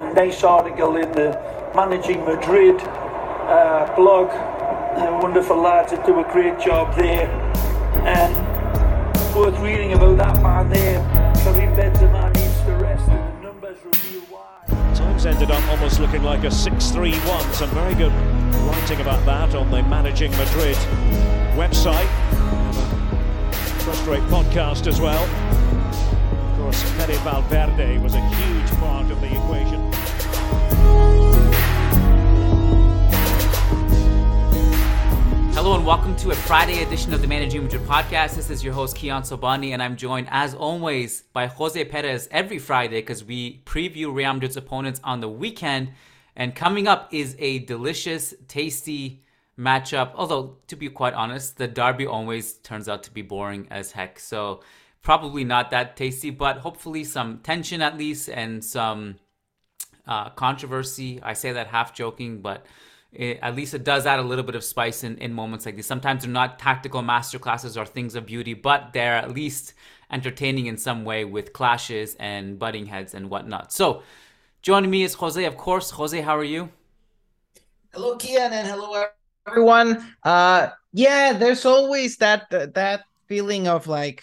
Nice article in the Managing Madrid uh, blog. Wonderful lads that do a great job there. And worth reading about that man there. Karim Benzema needs to rest, and the numbers reveal why. Times ended up almost looking like a 6-3-1. Some very good writing about that on the Managing Madrid website. First rate podcast as well. Of course, Fede Valverde was a huge part of the equation. Hello and welcome to a Friday edition of the Managing Madrid podcast. This is your host Kiyan Sobhani, and I'm joined as always by Jose Perez every Friday because we preview Real Madrid's opponents on the weekend. And coming up is a delicious, tasty matchup. Although, to be quite honest, the derby always turns out to be boring as heck. So, probably not that tasty, but hopefully some tension at least and some uh, controversy. I say that half joking, but it, at least it does add a little bit of spice in, in moments like these. Sometimes they're not tactical masterclasses or things of beauty, but they're at least entertaining in some way with clashes and butting heads and whatnot. So, joining me is Jose, of course. Jose, how are you? Hello, Kiyan, and hello, everyone. Uh, yeah, there's always that that feeling of like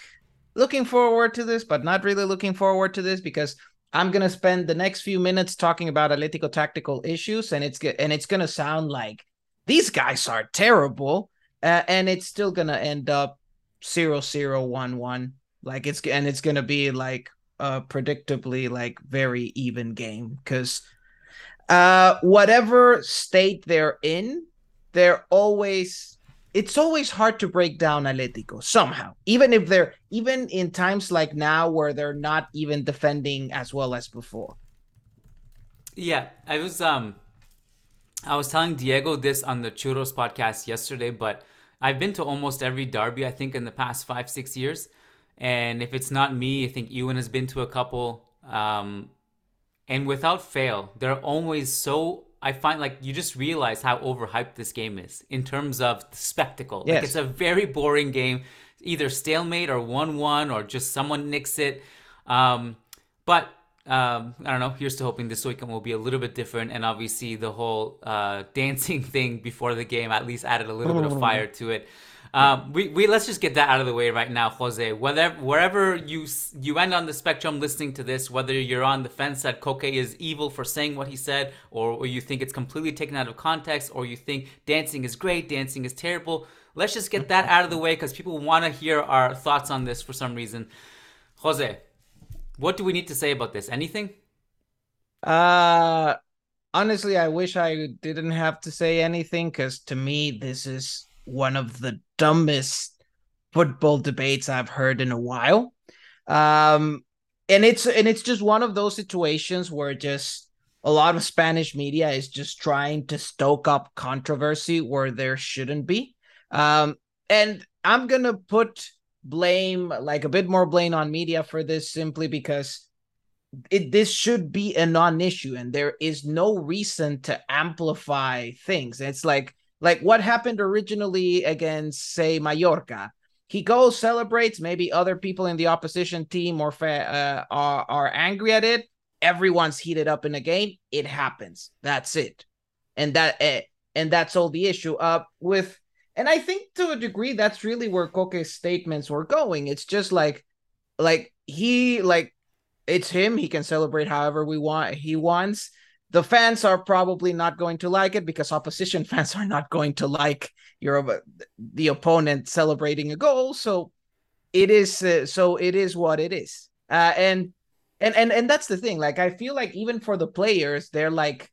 looking forward to this, but not really looking forward to this because I'm gonna spend the next few minutes talking about Atletico tactical issues, and it's and it's gonna sound like these guys are terrible, uh, and it's still gonna end up zero zero one one. Like it's and it's gonna be like uh predictably like very even game because uh whatever state they're in, they're always it's always hard to break down Atletico somehow, even if they're even in times like now where they're not even defending as well as before. Yeah, I was um I was telling Diego this on the Churros podcast yesterday, but I've been to almost every derby I think in the past five six years, and if it's not me, I think Ewan has been to a couple. Um, and without fail, they're always so I find like you just realize how overhyped this game is in terms of the spectacle. Yes. Like it's a very boring game, either stalemate or one-one or just someone nicks it. Um, but um, I don't know. Here's to hoping this weekend will be a little bit different, and obviously the whole uh, dancing thing before the game at least added a little bit of fire to it. Um, we, we let's just get that out of the way right now, Jose. Whether wherever you you end on the spectrum listening to this, whether you're on the fence that Koke is evil for saying what he said, or, or you think it's completely taken out of context, or you think dancing is great, dancing is terrible, let's just get that out of the way because people want to hear our thoughts on this for some reason. Jose, what do we need to say about this? Anything? Uh honestly, I wish I didn't have to say anything because to me, this is one of the dumbest football debates I've heard in a while. Um, and it's and it's just one of those situations where just a lot of Spanish media is just trying to stoke up controversy where there shouldn't be. Um, and I'm gonna put blame like a bit more blame on media for this simply because it this should be a non-issue and there is no reason to amplify things. It's like like what happened originally against, say, Mallorca. He goes, celebrates. Maybe other people in the opposition team or fa- uh, are are angry at it. Everyone's heated up in the game. It happens. That's it, and that uh, and that's all the issue. Uh, with and I think to a degree that's really where Koke's statements were going. It's just like, like he like, it's him. He can celebrate however we want. He wants the fans are probably not going to like it because opposition fans are not going to like your the opponent celebrating a goal. So it is uh, so it is what it is. Uh, and and and and that's the thing. Like i feel like even for the players they're like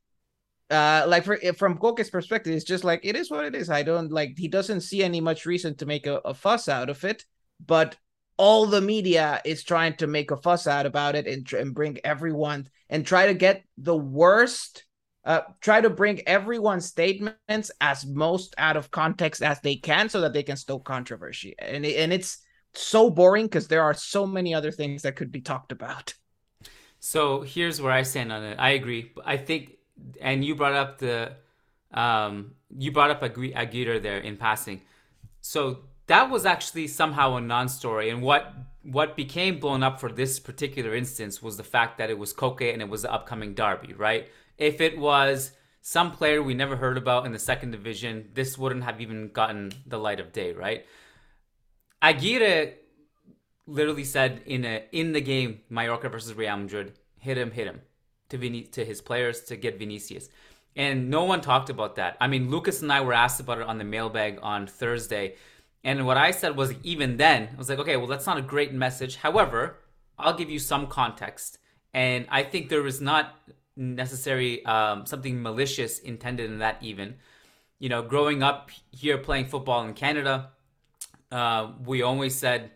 uh like for, from Koke's perspective it's just like it is what it is. I don't like he doesn't see any much reason to make a, a fuss out of it. But all the media is trying to make a fuss out about it and, and bring everyone and try to get the worst uh, try to bring everyone's statements as most out of context as they can so that they can stoke controversy. And, and it's so boring because there are so many other things that could be talked about. So here's where i stand on it. I agree. I think and you brought up the um, you brought up a Aguirre there in passing. So that was actually somehow a non-story and what what became blown up for this particular instance was the fact that it was Koke and it was the upcoming derby, right? If it was some player we never heard about in the second division, this wouldn't have even gotten the light of day, right? Aguirre literally said in a in the game Mallorca versus Real Madrid, hit him, hit him to Vin- to his players to get Vinicius. And no one talked about that. I mean, Lucas and I were asked about it on the mailbag on Thursday. And what I said was even then, I was like, okay, well, that's not a great message. However, I'll give you some context. And I think there was not necessary um, something malicious intended in that even. You know, growing up here playing football in Canada, uh, we always said,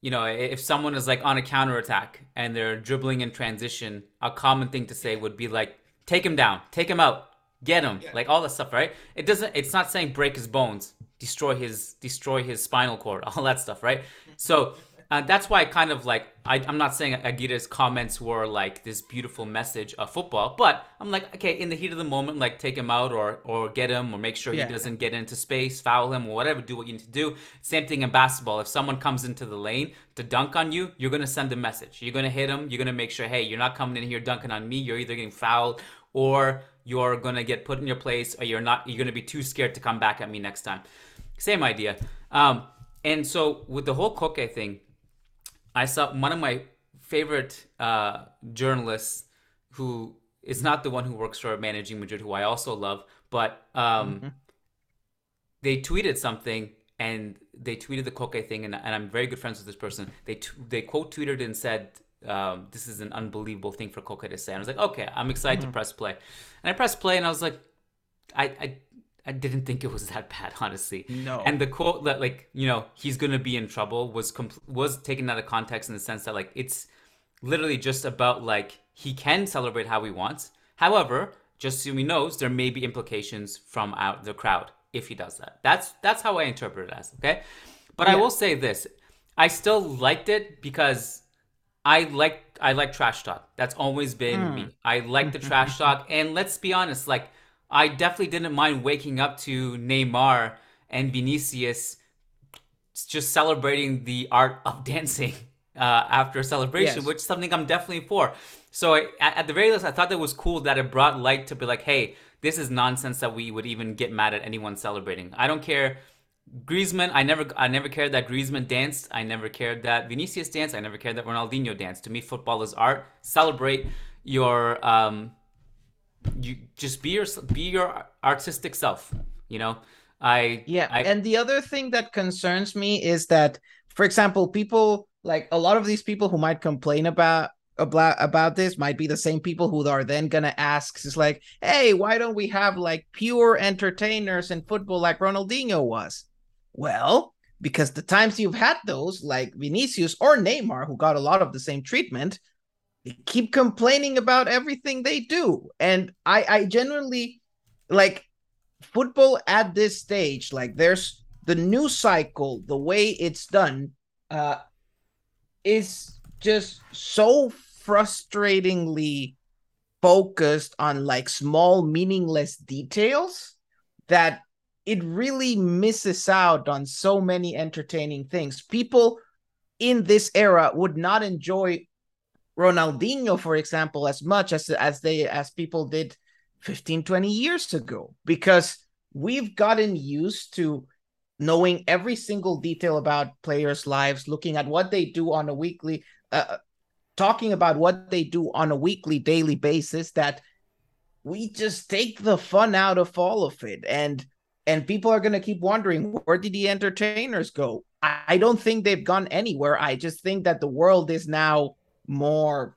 you know, if someone is like on a counterattack and they're dribbling in transition, a common thing to say would be like, take him down, take him out, get him, yeah. like all that stuff, right? It doesn't. It's not saying break his bones, destroy his destroy his spinal cord, all that stuff, right? So uh, that's why I kind of like I, am not saying Aguirre's comments were like this beautiful message of football, but I'm like, okay, in the heat of the moment, like take him out or or get him or make sure yeah. he doesn't get into space, foul him or whatever, do what you need to do. Same thing in basketball. If someone comes into the lane to dunk on you, you're gonna send a message. You're gonna hit him. You're gonna make sure, hey, you're not coming in here dunking on me. You're either getting fouled or you're gonna get put in your place, or you're not. You're gonna be too scared to come back at me next time. Same idea. Um, and so with the whole Koke thing I saw one of my favorite uh, journalists who is not the one who works for Managing Madrid, who I also love, but um, mm-hmm. they tweeted something and they tweeted the Koke thing, and, and, I'm very good friends with this person. They t- they quote tweeted and said, um, "This is an unbelievable thing for Koke to say." And I was like, "Okay, I'm excited mm-hmm. to press play," and I pressed play, and I was like, "I, I I didn't think it was that bad, honestly. No. And the quote that like you know he's gonna be in trouble was compl- was taken out of context in the sense that like it's literally just about like he can celebrate how he wants. However, just so he knows, there may be implications from out the crowd if he does that. That's that's how I interpret it as. Okay, but yeah. I will say this: I still liked it because I like I like trash talk. That's always been mm. me. I like the trash talk, and let's be honest, like I definitely didn't mind waking up to Neymar and Vinicius just celebrating the art of dancing uh, after a celebration, yes. which is something I'm definitely for. So at, at, the very least, I thought that was cool that it brought light to be like, hey, this is nonsense that we would even get mad at anyone celebrating. I don't care. Griezmann, I never, I never cared that Griezmann danced. I never cared that Vinicius danced. I never cared that Ronaldinho danced. To me, football is art. Celebrate your um, you just be your be your artistic self you know i yeah I, and the other thing that concerns me is that for example people like a lot of these people who might complain about about about this might be the same people who are then gonna ask is like hey why don't we have like pure entertainers in football like ronaldinho was well because the times you've had those like vinicius or neymar who got a lot of the same treatment they keep complaining about everything they do. And i i genuinely like football at this stage like there's the news cycle the way it's done uh is just so frustratingly focused on like small meaningless details that it really misses out on so many entertaining things people in this era would not enjoy Ronaldinho, for example, as much as as they as people did 15, 20 years ago, because we've gotten used to knowing every single detail about players' lives, looking at what they do on a weekly, uh, talking about what they do on a weekly, daily basis. That we just take the fun out of all of it, and and people are gonna keep wondering where did the entertainers go? I, I don't think they've gone anywhere. I just think that the world is now more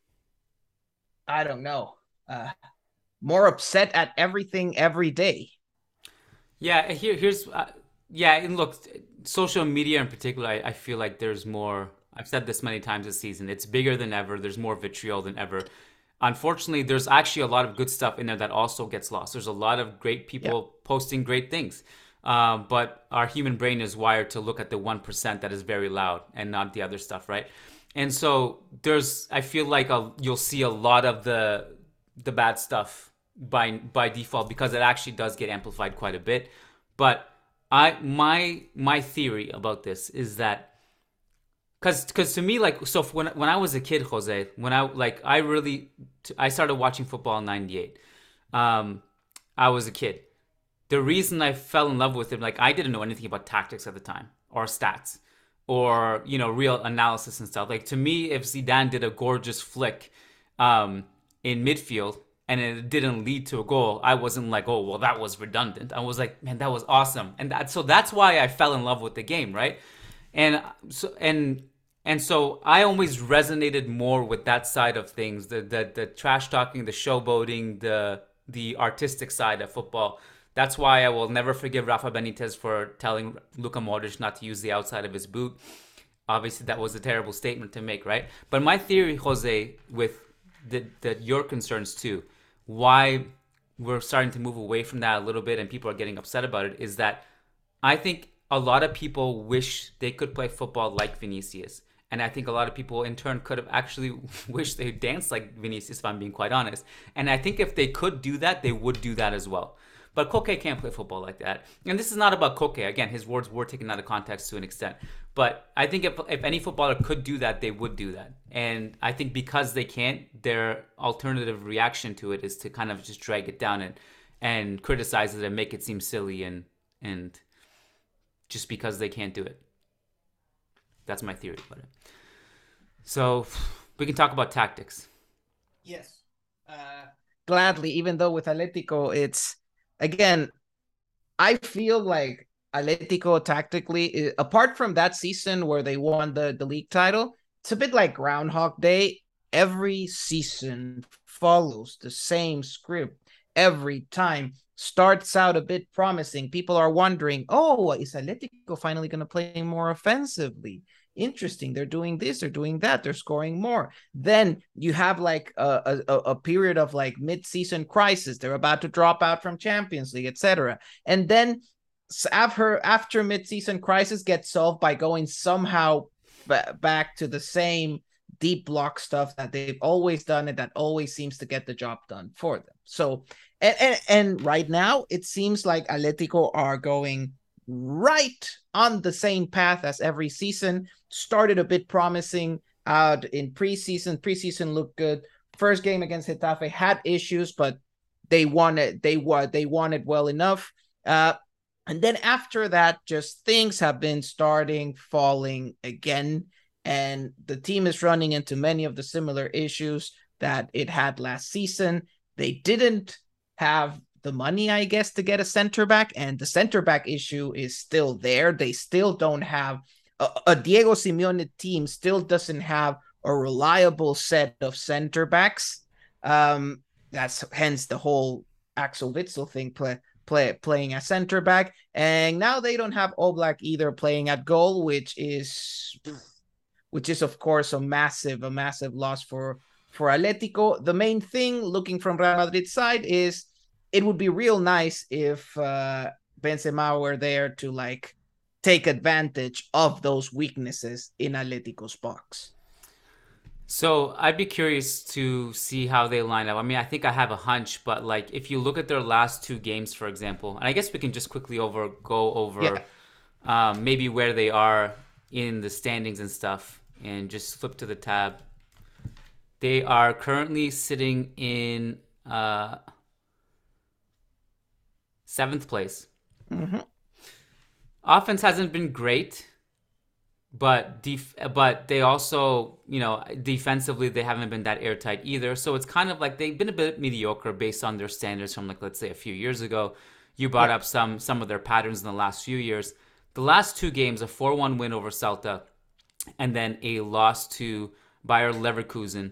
I don't know, uh more upset at everything every day. Yeah, here here's uh, yeah, and look, social media in particular, I, I feel like there's more. I've said this many times this season. It's bigger than ever. There's more vitriol than ever. Unfortunately, there's actually a lot of good stuff in there that also gets lost. There's a lot of great people yeah. posting great things. Um, but our human brain is wired to look at the 1% that is very loud and not the other stuff, right? and so there's i feel like a, you'll see a lot of the the bad stuff by by default because it actually does get amplified quite a bit but i my my theory about this is that Cause, cause to me, like, so when when I was a kid, Jose, when I like, I really, I started watching football in '98. Um, I was a kid. The reason I fell in love with him, like, I didn't know anything about tactics at the time or stats or you know real analysis and stuff. Like to me, if Zidane did a gorgeous flick um, in midfield and it didn't lead to a goal, I wasn't like, oh well, that was redundant. I was like, man, that was awesome, and that, so that's why I fell in love with the game, right? And so and and so I always resonated more with that side of things, the the, the trash talking, the showboating, the the artistic side of football. That's why I will never forgive Rafa Benitez for telling Luka Modric not to use the outside of his boot. Obviously, that was a terrible statement to make, right? But my theory, Jose, with the, the, your concerns too, why we're starting to move away from that a little bit and people are getting upset about it, is that I think a lot of people wish they could play football like Vinicius. And I think a lot of people in turn could have actually wished they danced like Vinicius, if I'm being quite honest. And I think if they could do that, they would do that as well. But Koke can't play football like that. And this is not about Koke. Again, his words were taken out of context to an extent. But I think if, if any footballer could do that, they would do that. And I think because they can't, their alternative reaction to it is to kind of just drag it down and, and criticize it and make it seem silly and, and just because they can't do it. That's my theory about it. So we can talk about tactics. Yes. Uh, gladly, even though with Atletico, it's again, I feel like Atletico tactically, apart from that season where they won the, the league title, it's a bit like Groundhog Day. Every season follows the same script every time. Starts out a bit promising. People are wondering, oh, is Atletico finally going to play more offensively? interesting. They're doing this, they're doing that, they're scoring more. Then you have like a, a, a period of like mid-season crisis. They're about to drop out from Champions League, etc. And then after after mid-season crisis gets solved by going somehow b- back to the same deep block stuff that they've always done and that always seems to get the job done for them. So and, and, and right now it seems like Atletico are going right on the same path as every season. Started a bit promising out in preseason. Preseason looked good. First game against Getafe had issues, but they won it. They were they won it well enough. Uh, and then after that, just things have been starting falling again, and the team is running into many of the similar issues that it had last season. They didn't have the money, I guess, to get a center back, and the center back issue is still there. They still don't have a, a Diego Simeone team still doesn't have a reliable set of center backs. Um, that's hence the whole Axel Witsel thing play, play playing a center back, and now they don't have Oblak either playing at goal, which is which is of course a massive a massive loss for for Atletico. The main thing looking from Real Madrid's side is it would be real nice if uh, Benzema were there to like take advantage of those weaknesses in Atletico's box. So I'd be curious to see how they line up. I mean, I think I have a hunch, but like if you look at their last two games, for example, and I guess we can just quickly over go over yeah. um, maybe where they are in the standings and stuff, and just flip to the tab. They are currently sitting in. Uh, seventh place. Mm-hmm. Offense hasn't been great, but def- but they also you know defensively they haven't been that airtight either. So it's kind of like they've been a bit mediocre based on their standards from like let's say a few years ago. You brought yeah. up some some of their patterns in the last few years. The last two games, a four-one win over Celta, and then a loss to Bayer Leverkusen.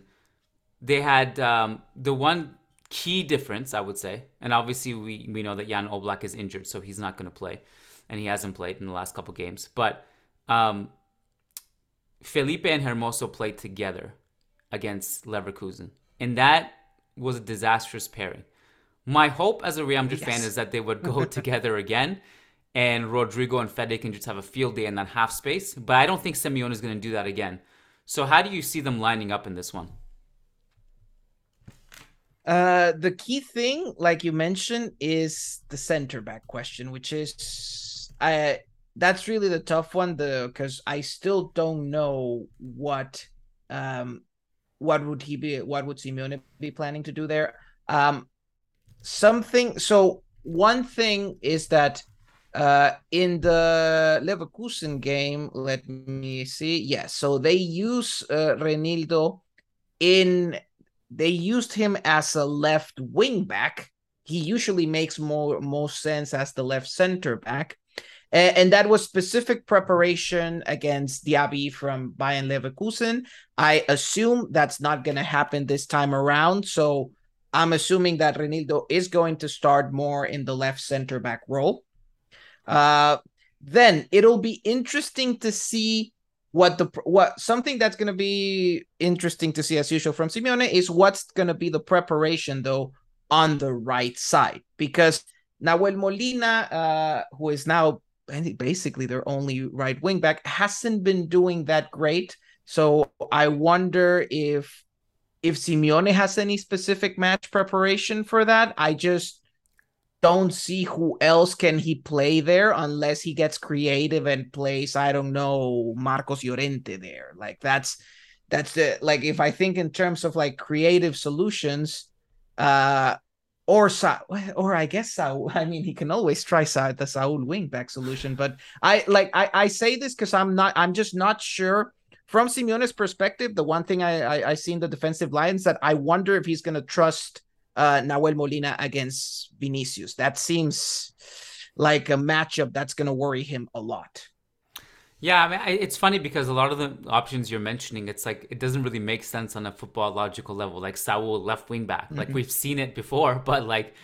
They had um, the one key difference, I would say, and obviously we, we know that Jan Oblak is injured, so he's not going to play, and he hasn't played in the last couple games. But um, Felipe and Hermoso played together against Leverkusen, and that was a disastrous pairing. My hope as a Real Madrid yes. fan is that they would go together again, and Rodrygo and Fede can just have a field day in that half space. But I don't think Simeone is going to do that again. So how do you see them lining up in this one? Uh, the key thing, like you mentioned, is the center back question, which is I that's really the tough one, the because I still don't know what um what would he be what would Simeone be planning to do there. Um something so one thing is that uh in the Leverkusen game, let me see. Yes, yeah, so they use uh, Reinildo in they used him as a left wing back. He usually makes more most sense as the left center back. And, and that was specific preparation against Diaby from Bayern Leverkusen. I assume that's not going to happen this time around. So I'm assuming that Reinildo is going to start more in the left center back role. Uh, then it'll be interesting to see what the what something that's going to be interesting to see as usual from Simeone is what's going to be the preparation though on the right side because Nahuel Molina, uh, who is now basically their only right wing back, hasn't been doing that great. So I wonder if if Simeone has any specific match preparation for that. I just don't see who else can he play there unless he gets creative and plays I don't know Marcos Llorente there. Like that's that's the like if I think in terms of like creative solutions, uh, or Sa- or I guess Saul. I mean, he can always try Sa- the Saul wingback solution. But I like I I say this because I'm not I'm just not sure from Simeone's perspective. The one thing I I, I see in the defensive lines that I wonder if he's gonna trust uh, Nahuel Molina against Vinicius. That seems like a matchup that's going to worry him a lot. Yeah, I mean, it's funny because a lot of the options you're mentioning, it's like it doesn't really make sense on a football logical level. Like Saul left wing back, mm-hmm. like we've seen it before, but like,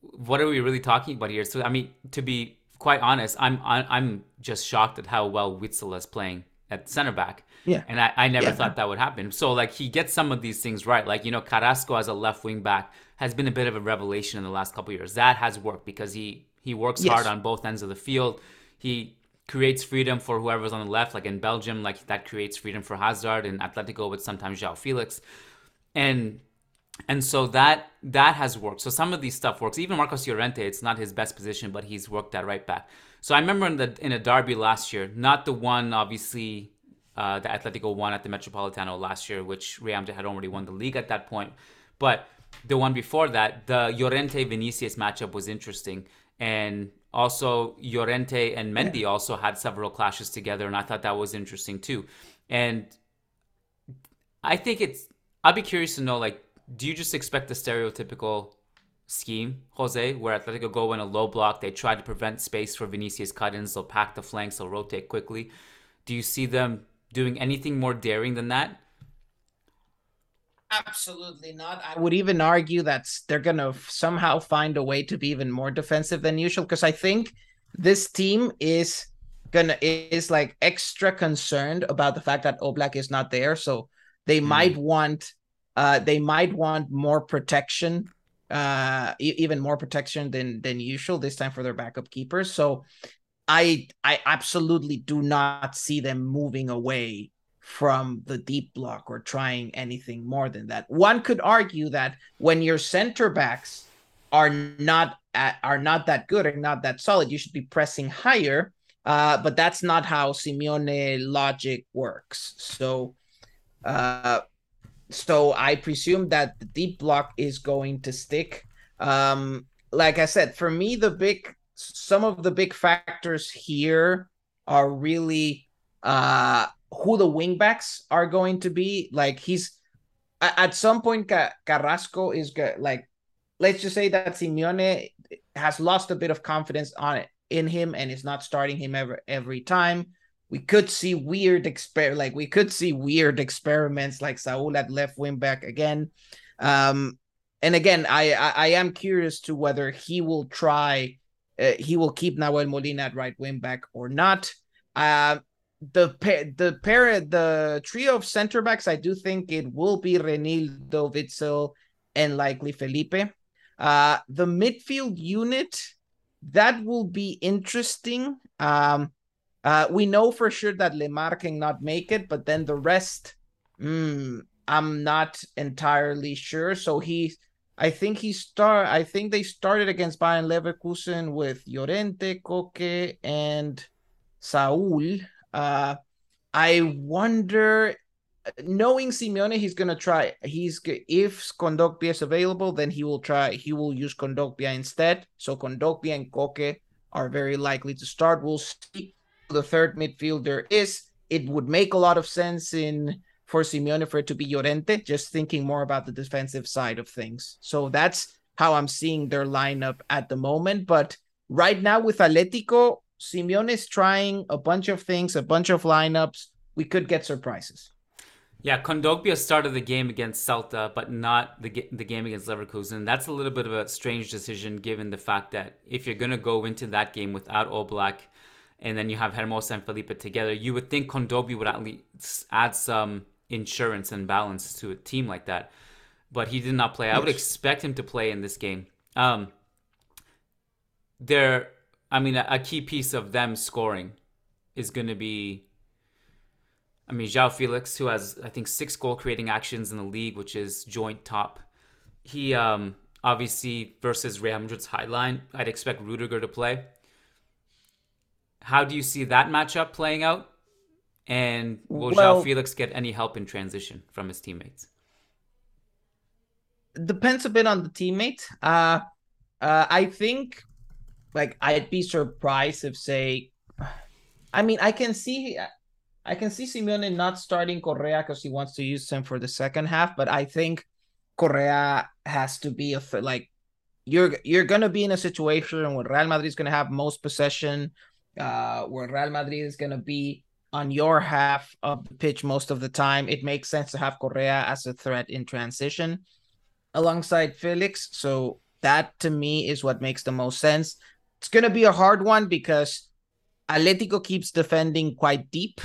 what are we really talking about here? So, I mean, to be quite honest, I'm I'm just shocked at how well Witsel is playing at center back. Yeah. And I, I never yeah. thought that would happen. So like he gets some of these things right. Like, you know, Carrasco as a left wing back has been a bit of a revelation in the last couple years. That has worked because he he works yes. hard on both ends of the field. He creates freedom for whoever's on the left, like in Belgium, like that creates freedom for Hazard and Atletico with sometimes João Felix. And and so that that has worked. So some of these stuff works. Even Marcos Llorente, it's not his best position, but he's worked that right back. So I remember in the in a derby last year, not the one obviously uh, the Atletico won at the Metropolitano last year, which Real Madrid had already won the league at that point. But the one before that, the Llorente Vinicius matchup was interesting, and also Llorente and Mendy also had several clashes together, and I thought that was interesting too. And I think it's. I'd be curious to know, like, do you just expect the stereotypical scheme, Jose, where Atletico go in a low block, they try to prevent space for Vinicius cut-ins, they'll pack the flanks, they'll rotate quickly. Do you see them doing anything more daring than that? Absolutely not. I would even argue that they're going to somehow find a way to be even more defensive than usual because I think this team is gonna is like extra concerned about the fact that Oblak is not there, so they mm. might want uh they might want more protection uh even more protection than than usual this time for their backup keepers. So I I absolutely do not see them moving away from the deep block or trying anything more than that. One could argue that when your center backs are not at, are not that good or not that solid, you should be pressing higher. Uh, but that's not how Simeone logic works. So, uh, so I presume that the deep block is going to stick. Um, like I said, for me, the big some of the big factors here are really uh who the wingbacks are going to be. Like he's at some point Carrasco is like let's just say that Simeone has lost a bit of confidence on it in him and is not starting him ever every time. We could see weird exper like we could see weird experiments like Saul at left wing back again. Um and again, I, I, I am curious to whether he will try uh, he will keep Nahuel Molina at right wing back or not. Uh, the the pair, the trio of center backs, I do think it will be Reinildo, Witsel, and likely Felipe. Uh, the midfield unit that will be interesting. Um, uh, we know for sure that Lemar cannot make it, but then the rest, mm, I'm not entirely sure. So he I think he start. I think they started against Bayern Leverkusen with Llorente, Koke, and Saul. Uh, I wonder, knowing Simeone, he's gonna try. He's if Kondogbia is available, then he will try. He will use Kondogbia instead. So Kondogbia and Koke are very likely to start. We'll see the third midfielder is. It would make a lot of sense in for Simeone for it to be Llorente, just thinking more about the defensive side of things. So that's how I'm seeing their lineup at the moment. But right now with Atletico, Simeone is trying a bunch of things, a bunch of lineups. We could get surprises. Yeah, Kondogbia started the game against Celta, but not the the game against Leverkusen. That's a little bit of a strange decision, given the fact that if you're gonna go into that game without Oblak, and then you have Hermoso and Felipe together, you would think Kondogbia would at least add some insurance and balance to a team like that. But he did not play. I would expect him to play in this game. Um, there, I mean, a, a key piece of them scoring is going to be I mean, João Felix, who has I think six goal creating actions in the league, which is joint top. He um, obviously versus Real Madrid's high line, I'd expect Rudiger to play. How do you see that matchup playing out? And will well, João Felix get any help in transition from his teammates? Depends a bit on the teammate. Uh, uh, I think, like, I'd be surprised if, say, I mean, I can see I can see Simeone not starting Correa because he wants to use him for the second half, but I think Correa has to be a like you're you're gonna be in a situation where Real Madrid is gonna have most possession, uh, where Real Madrid is gonna be on your half of the pitch most of the time. It makes sense to have Correa as a threat in transition alongside Felix. So that to me is what makes the most sense. It's gonna be a hard one because Atletico keeps defending quite deep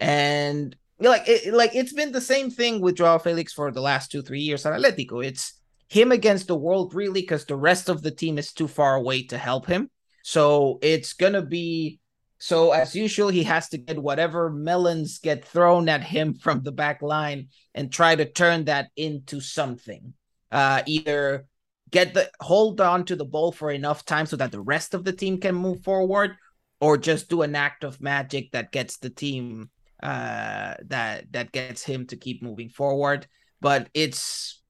and like it, like it's been the same thing with Joao Felix for the last two three years at Atletico. It's him against the world really because the rest of the team is too far away to help him. So it's gonna be so as usual he has to get whatever melons get thrown at him from the back line and try to turn that into something. Uh, either get the hold on to the ball for enough time so that the rest of the team can move forward, or just do an act of magic that gets the team uh, that that gets him to keep moving forward. But it's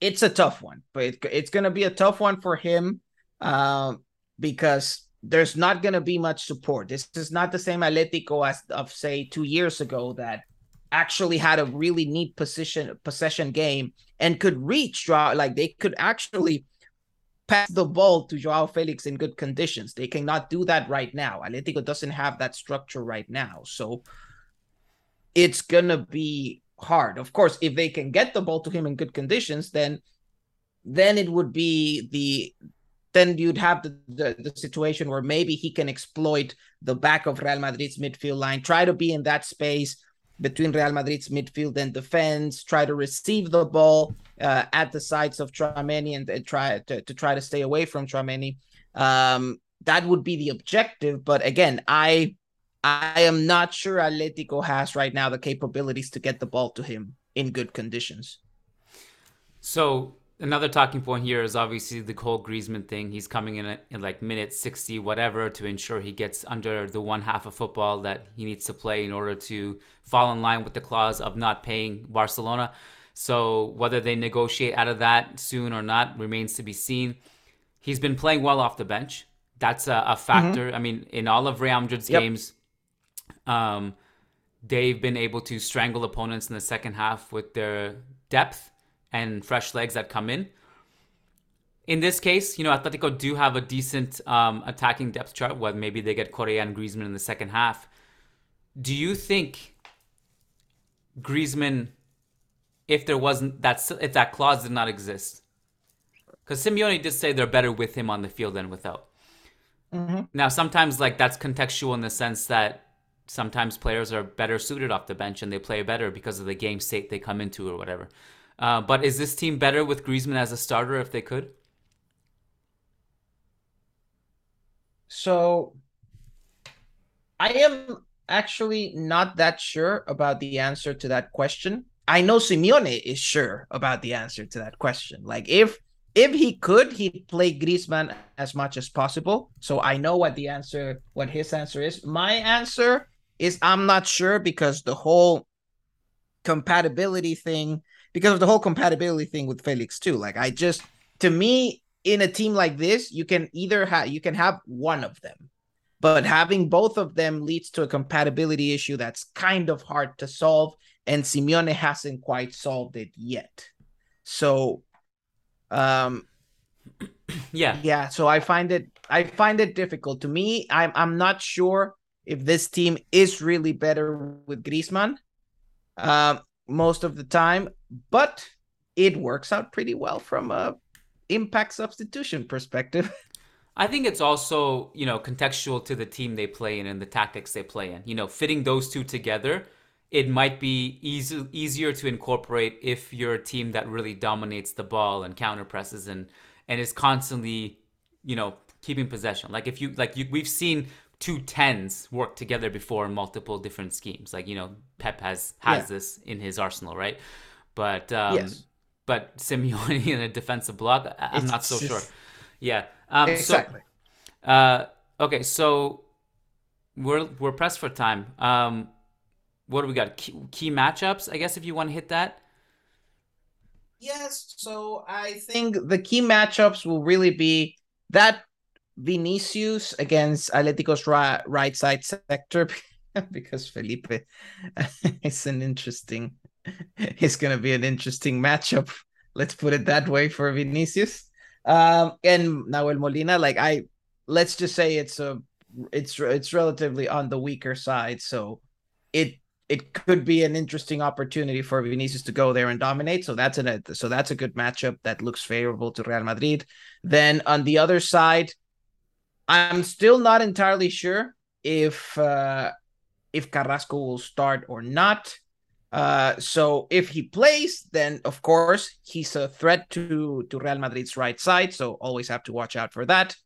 it's a tough one. But it, it's going to be a tough one for him um, because there's not going to be much support. This is not the same Atletico as of say two years ago that actually had a really neat position possession game and could reach draw like they could actually pass the ball to Joao Felix in good conditions. They cannot do that right now. Atletico doesn't have that structure right now. So it's gonna be hard. Of course, if they can get the ball to him in good conditions, then then it would be the then you'd have the, the, the, situation where maybe he can exploit the back of Real Madrid's midfield line, try to be in that space between Real Madrid's midfield and defense, try to receive the ball uh, at the sides of Tchouameni and, and try to, to try to stay away from Tchouameni. Um, that would be the objective. But again, I I am not sure Atletico has right now the capabilities to get the ball to him in good conditions. So another talking point here is obviously the Cole Griezmann thing. He's coming in at, in like minute 60, whatever, to ensure he gets under the one half of football that he needs to play in order to fall in line with the clause of not paying Barcelona. So whether they negotiate out of that soon or not remains to be seen. He's been playing well off the bench. That's a, a factor. Mm-hmm. I mean, in all of Real Madrid's yep. games, um, they've been able to strangle opponents in the second half with their depth and fresh legs that come in. In this case, you know, Atletico do have a decent um, attacking depth chart. Where maybe they get Correa and Griezmann in the second half. Do you think Griezmann, if there wasn't that, if that clause did not exist, because Simeone did say they're better with him on the field than without. Mm-hmm. Now, sometimes like that's contextual in the sense that sometimes players are better suited off the bench and they play better because of the game state they come into or whatever. Uh, but is this team better with Griezmann as a starter if they could? So I am actually not that sure about the answer to that question. I know Simeone is sure about the answer to that question. Like if if he could, he'd play Griezmann as much as possible. So I know what the answer, what his answer is. My answer is I'm not sure because the whole compatibility thing, because of the whole compatibility thing with Felix too. Like I just, to me, in a team like this, you can either have you can have one of them, but having both of them leads to a compatibility issue that's kind of hard to solve, and Simeone hasn't quite solved it yet. So um yeah. Yeah, so I find it I find it difficult. To me, I'm I'm not sure if this team is really better with Griezmann uh, most of the time, but it works out pretty well from a impact substitution perspective. I think it's also, you know, contextual to the team they play in and the tactics they play in. You know, fitting those two together it might be easy, easier to incorporate if you're a team that really dominates the ball and counter presses and and is constantly you know keeping possession like if you like you, we've seen two tens work together before in multiple different schemes like you know pep has has yeah. this in his arsenal right but um yes. but simeone in a defensive block i'm it's not so just... sure yeah um exactly so, uh okay so we're we're pressed for time um what do we got? Key, key matchups, I guess, if you want to hit that. Yes. So I think the key matchups will really be that Vinicius against Atletico's right, right side sector because Felipe is an interesting, it's going to be an interesting matchup. Let's put it that way for Vinicius. Um, and Nahuel Molina, like I, let's just say it's a, it's it's relatively on the weaker side, so it it could be an interesting opportunity for Vinicius to go there and dominate. So that's an so that's a good matchup that looks favorable to Real Madrid. Then on the other side, I'm still not entirely sure if uh, if Carrasco will start or not. Uh, so if he plays, then of course he's a threat to to Real Madrid's right side. So always have to watch out for that.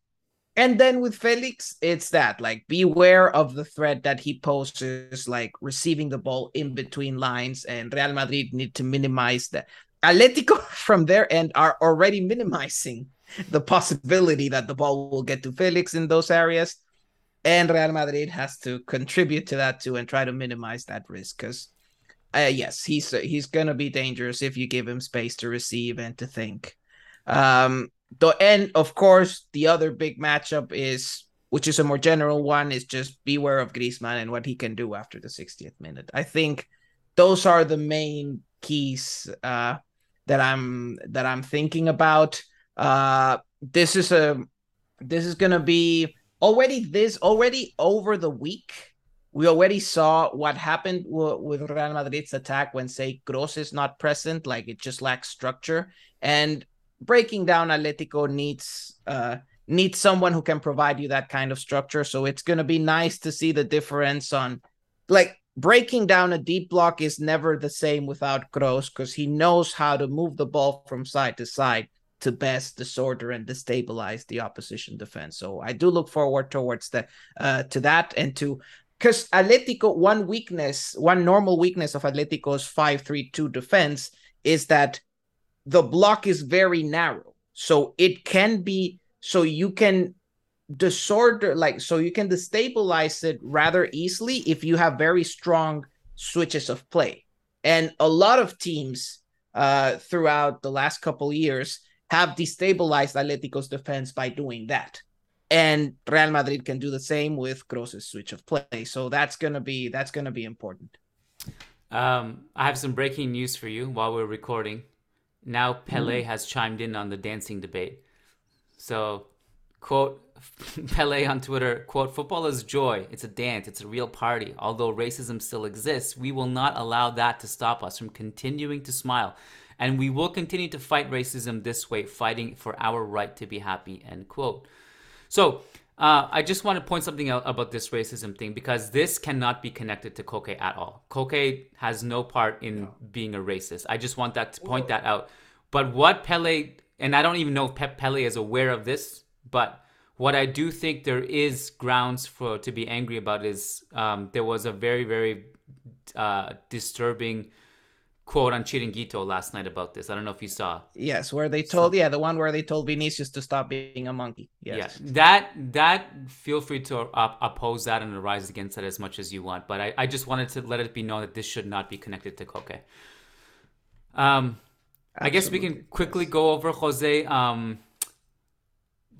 And then with Felix, it's that like beware of the threat that he poses, like receiving the ball in between lines, and Real Madrid need to minimize that. Atletico from their end are already minimizing the possibility that the ball will get to Felix in those areas. And Real Madrid has to contribute to that too and try to minimize that risk because, uh, yes, he's uh, he's gonna be dangerous if you give him space to receive and to think. Um, the end, of course, the other big matchup is, which is a more general one, is just beware of Griezmann and what he can do after the 60th minute. I think those are the main keys uh, that I'm that I'm thinking about. Uh, this is a this is gonna be already this already over the week. We already saw what happened w- with Real Madrid's attack when say Kroos is not present, like it just lacks structure. And breaking down Atletico needs uh needs someone who can provide you that kind of structure. So it's gonna be nice to see the difference on like breaking down a deep block is never the same without Kroos because he knows how to move the ball from side to side to best disorder and destabilize the opposition defense. So I do look forward towards that uh, to that and to because Atletico one weakness, one normal weakness of Atletico's 5-3-2 defense is that the block is very narrow. So it can be so you can disorder like so you can destabilize it rather easily if you have very strong switches of play. And a lot of teams uh throughout the last couple years have destabilized Atletico's defense by doing that. And Real Madrid can do the same with Kroos's switch of play. So that's gonna be that's gonna be important. Um, I have some breaking news for you while we're recording. Now Pele mm. has chimed in on the dancing debate. So, quote Pele on Twitter, quote, football is joy. It's a dance. It's a real party. Although racism still exists, we will not allow that to stop us from continuing to smile. And we will continue to fight racism this way, fighting for our right to be happy, end quote. So, uh, I just want to point something out about this racism thing because this cannot be connected to Koke at all. Koke has no part in no. being a racist. I just want that to point that out. But what Pele, and I don't even know if Pep Pele is aware of this, but what I do think there is grounds for to be angry about is um, there was a very very uh, disturbing quote on Chiringuito last night about this. I don't know if you saw. Yes, where they told so, yeah the one where they told Vinicius to stop being a monkey. Yes. Yeah, that that feel free to uh, oppose that and rise against that as much as you want. But I, I just wanted to let it be known that this should not be connected to Koke. Um, Absolutely. I guess we can quickly go over Jose. Um,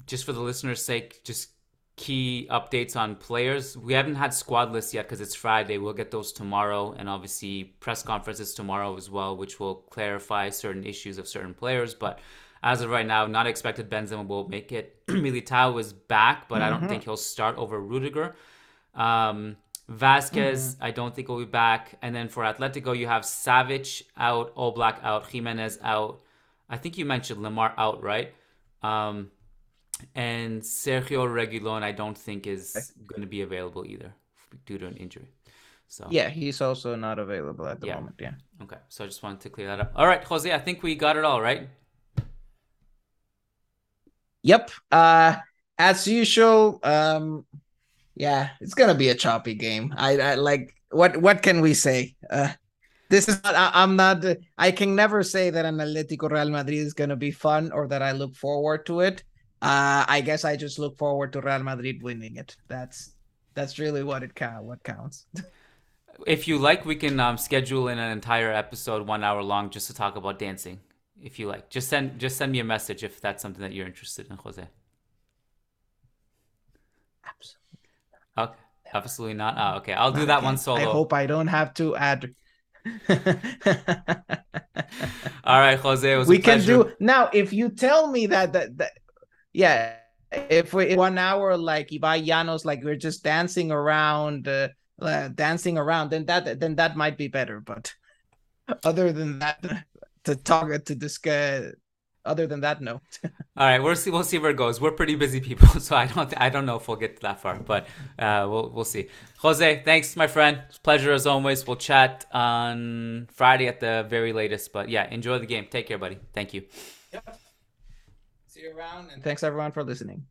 just for the listeners' sake, just key updates on players. We haven't had squad lists yet because it's Friday. We'll get those tomorrow, and obviously press conferences tomorrow as well, which will clarify certain issues of certain players. But as of right now, not expected Benzema will make it. Militao is back, but mm-hmm. I don't mm-hmm. think he'll start over Rudiger. Um, Vazquez, mm-hmm. I don't think will be back. And then for Atletico, you have Savic out, Oblak out, Gimenez out. I think you mentioned Lemar out, right? Um, and Sergio Reguilon, I don't think is going to be available either due to an injury. So yeah, he's also not available at the yeah. moment. Yeah. Okay, so I just wanted to clear that up. All right, Jose, I think we got it all right. Yep. Uh, as usual. Um, yeah, it's gonna be a choppy game. I, I like what what can we say? Uh, this is not, I, am not I can never say that an Atletico Real Madrid is gonna be fun or that I look forward to it uh, I guess I just look forward to Real Madrid winning it. That's that's really what it count what counts. if you like, we can um, schedule in an entire episode, one hour long, just to talk about dancing. If you like, just send just send me a message if that's something that you're interested in, Jose. Absolutely. Okay. Absolutely not. Oh, okay. I'll do that one solo. I hope I don't have to add. All right, Jose. we can do now. If you tell me that that, that yeah, if we one hour like Ibai Llanos, like we're just dancing around, uh, uh, dancing around, then that then that might be better. But other than that, to talk to discuss. Other than that, no. All right, we'll see. We'll see where it goes. We're pretty busy people, so I don't. I don't know if we'll get that far, but uh, we'll we'll see. Jose, thanks, my friend. Pleasure as always. We'll chat on Friday at the very latest. But yeah, enjoy the game. Take care, buddy. Thank you. Yep. See you around, and thanks everyone for listening.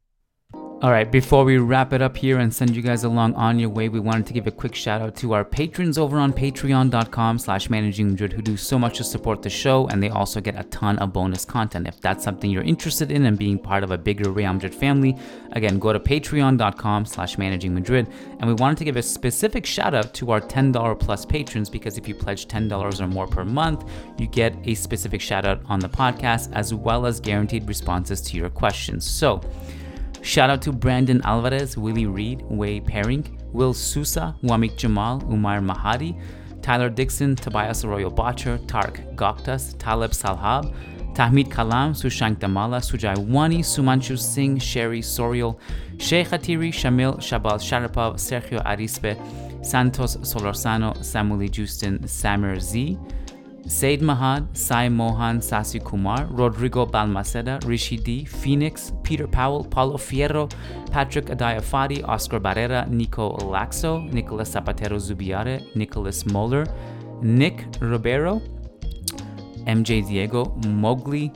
All right, before we wrap it up here and send you guys along on your way, we wanted to give a quick shout out to our patrons over on patreon.com slash managing Madrid who do so much to support the show and they also get a ton of bonus content. If that's something you're interested in and being part of a bigger Real Madrid family, again, go to patreon.com slash managing Madrid. And we wanted to give a specific shout out to our $10 plus patrons because if you pledge $10 or more per month, you get a specific shout out on the podcast as well as guaranteed responses to your questions. So, Shout out to Brandon Alvarez, Willie Reed, Way Paring, Will Sousa, Wamik Jamal, Umar Mahadi, Tyler Dixon, Tobias Arroyo Botcher, Tark Goktas, Taleb Salhab, Tahmid Kalam, Sushank Damala, Sujai Wani, Sumanchu Singh, Sherry Sorial, Sheikh Hatiri, Shamil Shabal Sharapov, Sergio Arispe, Santos Solorzano, Samuli Justin, Samir Z, Said Mahad, Sai Mohan Sasi Kumar, Rodrigo Balmaceda, Rishi D, Phoenix, Peter Powell, Paulo Fierro, Patrick Adayafadi, Oscar Barrera, Nico Laxo, Nicolas Zapatero Zubiare, Nicholas Moller, Nick Ribeiro, MJ Diego, Mowgli,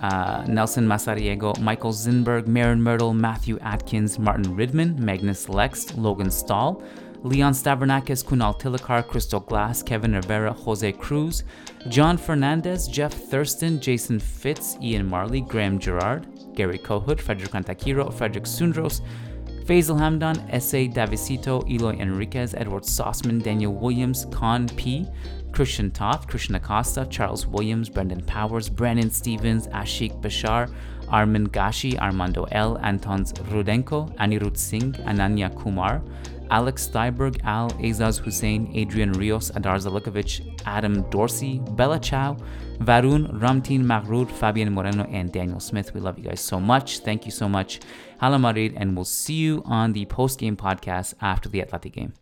uh, Nelson Masariego, Michael Zinberg, Marin Myrtle, Matthew Atkins, Martin Ridman, Magnus Lex, Logan Stahl, Leon Stavronakis, Kunal Tilakar, Crystal Glass, Kevin Rivera, Jose Cruz, John Fernandez, Jeff Thurston, Jason Fitz, Ian Marley, Graham Gerard, Gary Kohut, Frederick Antakiro, Frederick Sundros, Faisal Hamdan, S.A. Davisito, Eloy Enriquez, Edward Sossman, Daniel Williams, Con P., Christian Toth, Christian Acosta, Charles Williams, Brendan Powers, Brandon Stevens, Ashik Bashar, Armin Gashi, Armando L, Antons Rudenko, Anirudh Singh, Ananya Kumar, Alex Steiberg, Al Azaz Hussein, Adrian Rios, Adar Zalikovic, Adam Dorsey, Bella Chow, Varun, Ramtin Maghrur, Fabian Moreno, and Daniel Smith. We love you guys so much. Thank you so much. Hala Madrid, and we'll see you on the post game podcast after the Athletic game.